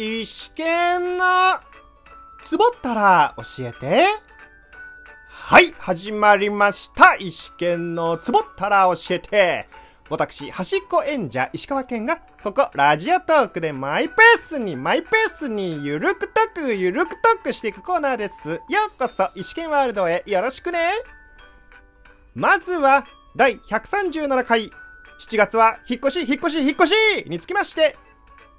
石剣の、つぼったら教えて。はい、始まりました。石剣のつぼったら教えて。私、端っこ演者、石川県が、ここ、ラジオトークでマイペースに、マイペースに、ゆるくトーク、ゆるくトークしていくコーナーです。ようこそ、石剣ワールドへよろしくね。まずは、第137回、7月は、引っ越し、引っ越し、引っ越しにつきまして、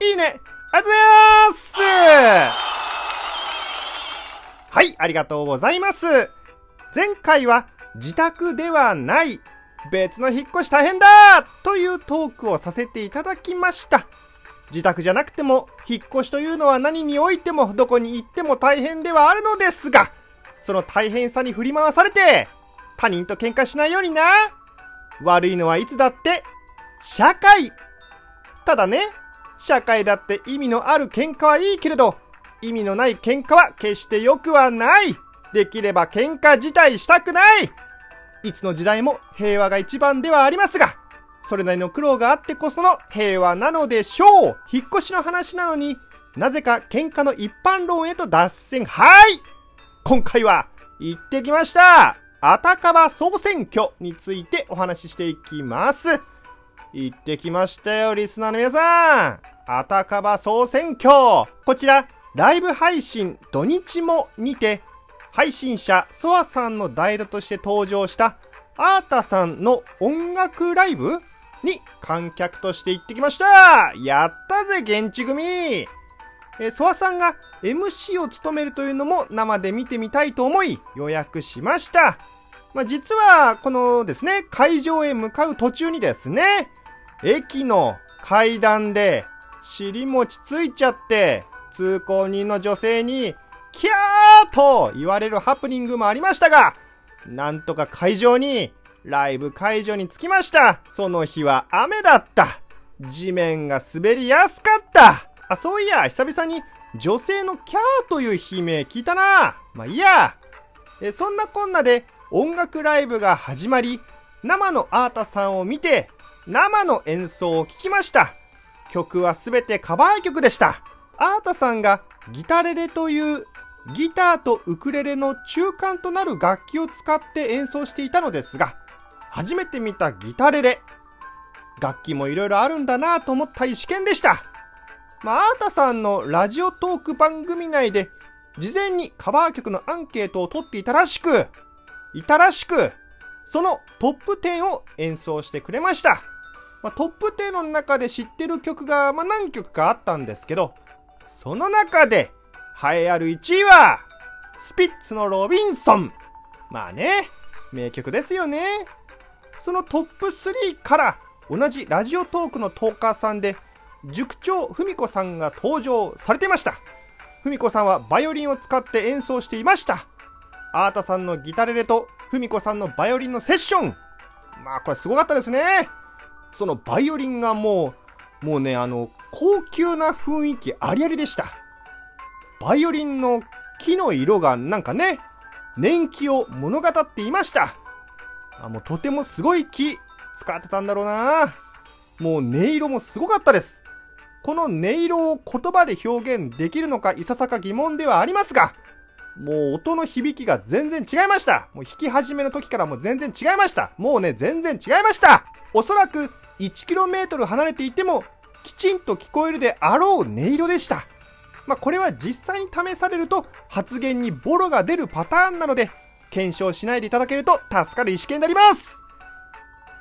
いいねありがとうございますはい、ありがとうございます。前回は、自宅ではない、別の引っ越し大変だというトークをさせていただきました。自宅じゃなくても、引っ越しというのは何においても、どこに行っても大変ではあるのですが、その大変さに振り回されて、他人と喧嘩しないようにな。悪いのはいつだって、社会。ただね、社会だって意味のある喧嘩はいいけれど、意味のない喧嘩は決して良くはない。できれば喧嘩自体したくない。いつの時代も平和が一番ではありますが、それなりの苦労があってこその平和なのでしょう。引っ越しの話なのに、なぜか喧嘩の一般論へと脱線。はい今回は、行ってきました。あたかば総選挙についてお話ししていきます。行ってきましたよ、リスナーの皆さん。あたかば総選挙。こちら、ライブ配信土日もにて、配信者ソアさんの代打として登場したアータさんの音楽ライブに観客として行ってきましたやったぜ、現地組え、ソアさんが MC を務めるというのも生で見てみたいと思い予約しました。まあ、実は、このですね、会場へ向かう途中にですね、駅の階段で尻餅ついちゃって、通行人の女性に、キャーと言われるハプニングもありましたが、なんとか会場に、ライブ会場に着きました。その日は雨だった。地面が滑りやすかった。あ、そういや、久々に女性のキャーという悲鳴聞いたな。まあいいや。え、そんなこんなで音楽ライブが始まり、生のアータさんを見て、生の演奏を聴きました。曲はすべてカバー曲でした。アータさんがギタレレというギターとウクレレの中間となる楽器を使って演奏していたのですが、初めて見たギタレレ。楽器もいろいろあるんだなぁと思った試験でした。まあ、アータさんのラジオトーク番組内で、事前にカバー曲のアンケートを取っていたらしく、いたらしく、そのトップ10を演奏してくれました。まあ、トップ10の中で知ってる曲が、まあ、何曲かあったんですけど、その中で、栄えある1位は、スピッツのロビンソン。まあね、名曲ですよね。そのトップ3から、同じラジオトークのトーカーさんで、塾長ふみこさんが登場されていました。ふみこさんはバイオリンを使って演奏していました。アータさんのギタレレとふみこさんのバイオリンのセッション。まあこれすごかったですね。そのバイオリンがもう、もうね、あの、高級な雰囲気ありありでした。バイオリンの木の色がなんかね、年季を物語っていました。あもうとてもすごい木使ってたんだろうなもう音色もすごかったです。この音色を言葉で表現できるのかいささか疑問ではありますが、もう音の響きが全然違いました。もう弾き始めの時からもう全然違いました。もうね、全然違いました。おそらく 1km 離れていてもきちんと聞こえるであろう音色でした。まあ、これは実際に試されると発言にボロが出るパターンなので、検証しないでいただけると助かる意思になります。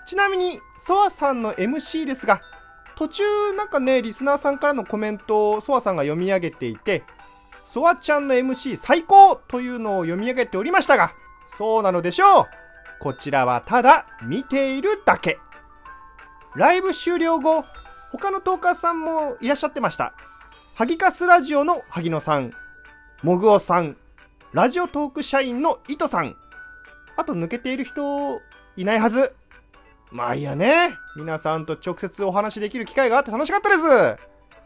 ちなみに、ソワさんの MC ですが、途中なんかね、リスナーさんからのコメントをソワさんが読み上げていて、ソワちゃんの MC 最高というのを読み上げておりましたが、そうなのでしょう。こちらはただ見ているだけ。ライブ終了後、他のトーカーさんもいらっしゃってました。ハギカスラジオの萩野さん、モグオさん、ラジオトーク社員の糸さん、あと抜けている人、いないはず。まあいいやね。皆さんと直接お話しできる機会があって楽しかったです。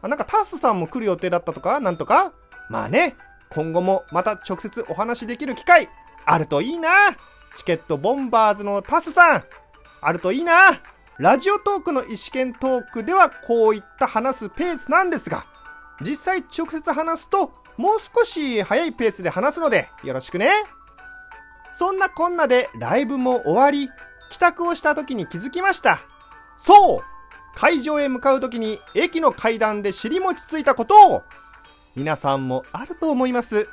あ、なんかタスさんも来る予定だったとかなんとか？まあね、今後もまた直接お話しできる機会、あるといいな。チケットボンバーズのタスさん、あるといいな。ラジオトークの意思権トークではこういった話すペースなんですが、実際直接話すと、もう少し早いペースで話すので、よろしくね。そんなこんなでライブも終わり、帰宅をした時に気づきました。そう会場へ向かう時に駅の階段で尻餅ついたことを皆さんもあると思います。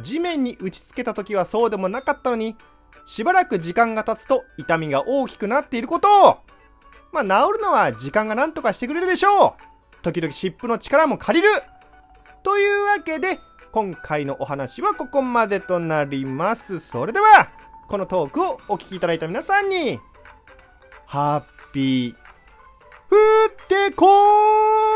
地面に打ちつけた時はそうでもなかったのに、しばらく時間が経つと痛みが大きくなっていることをまあ、治るのは時間が何とかしてくれるでしょう時々湿布の力も借りるというわけで、今回のお話はここまでとなります。それでは、このトークをお聞きいただいた皆さんに、ハッピー、降ってこー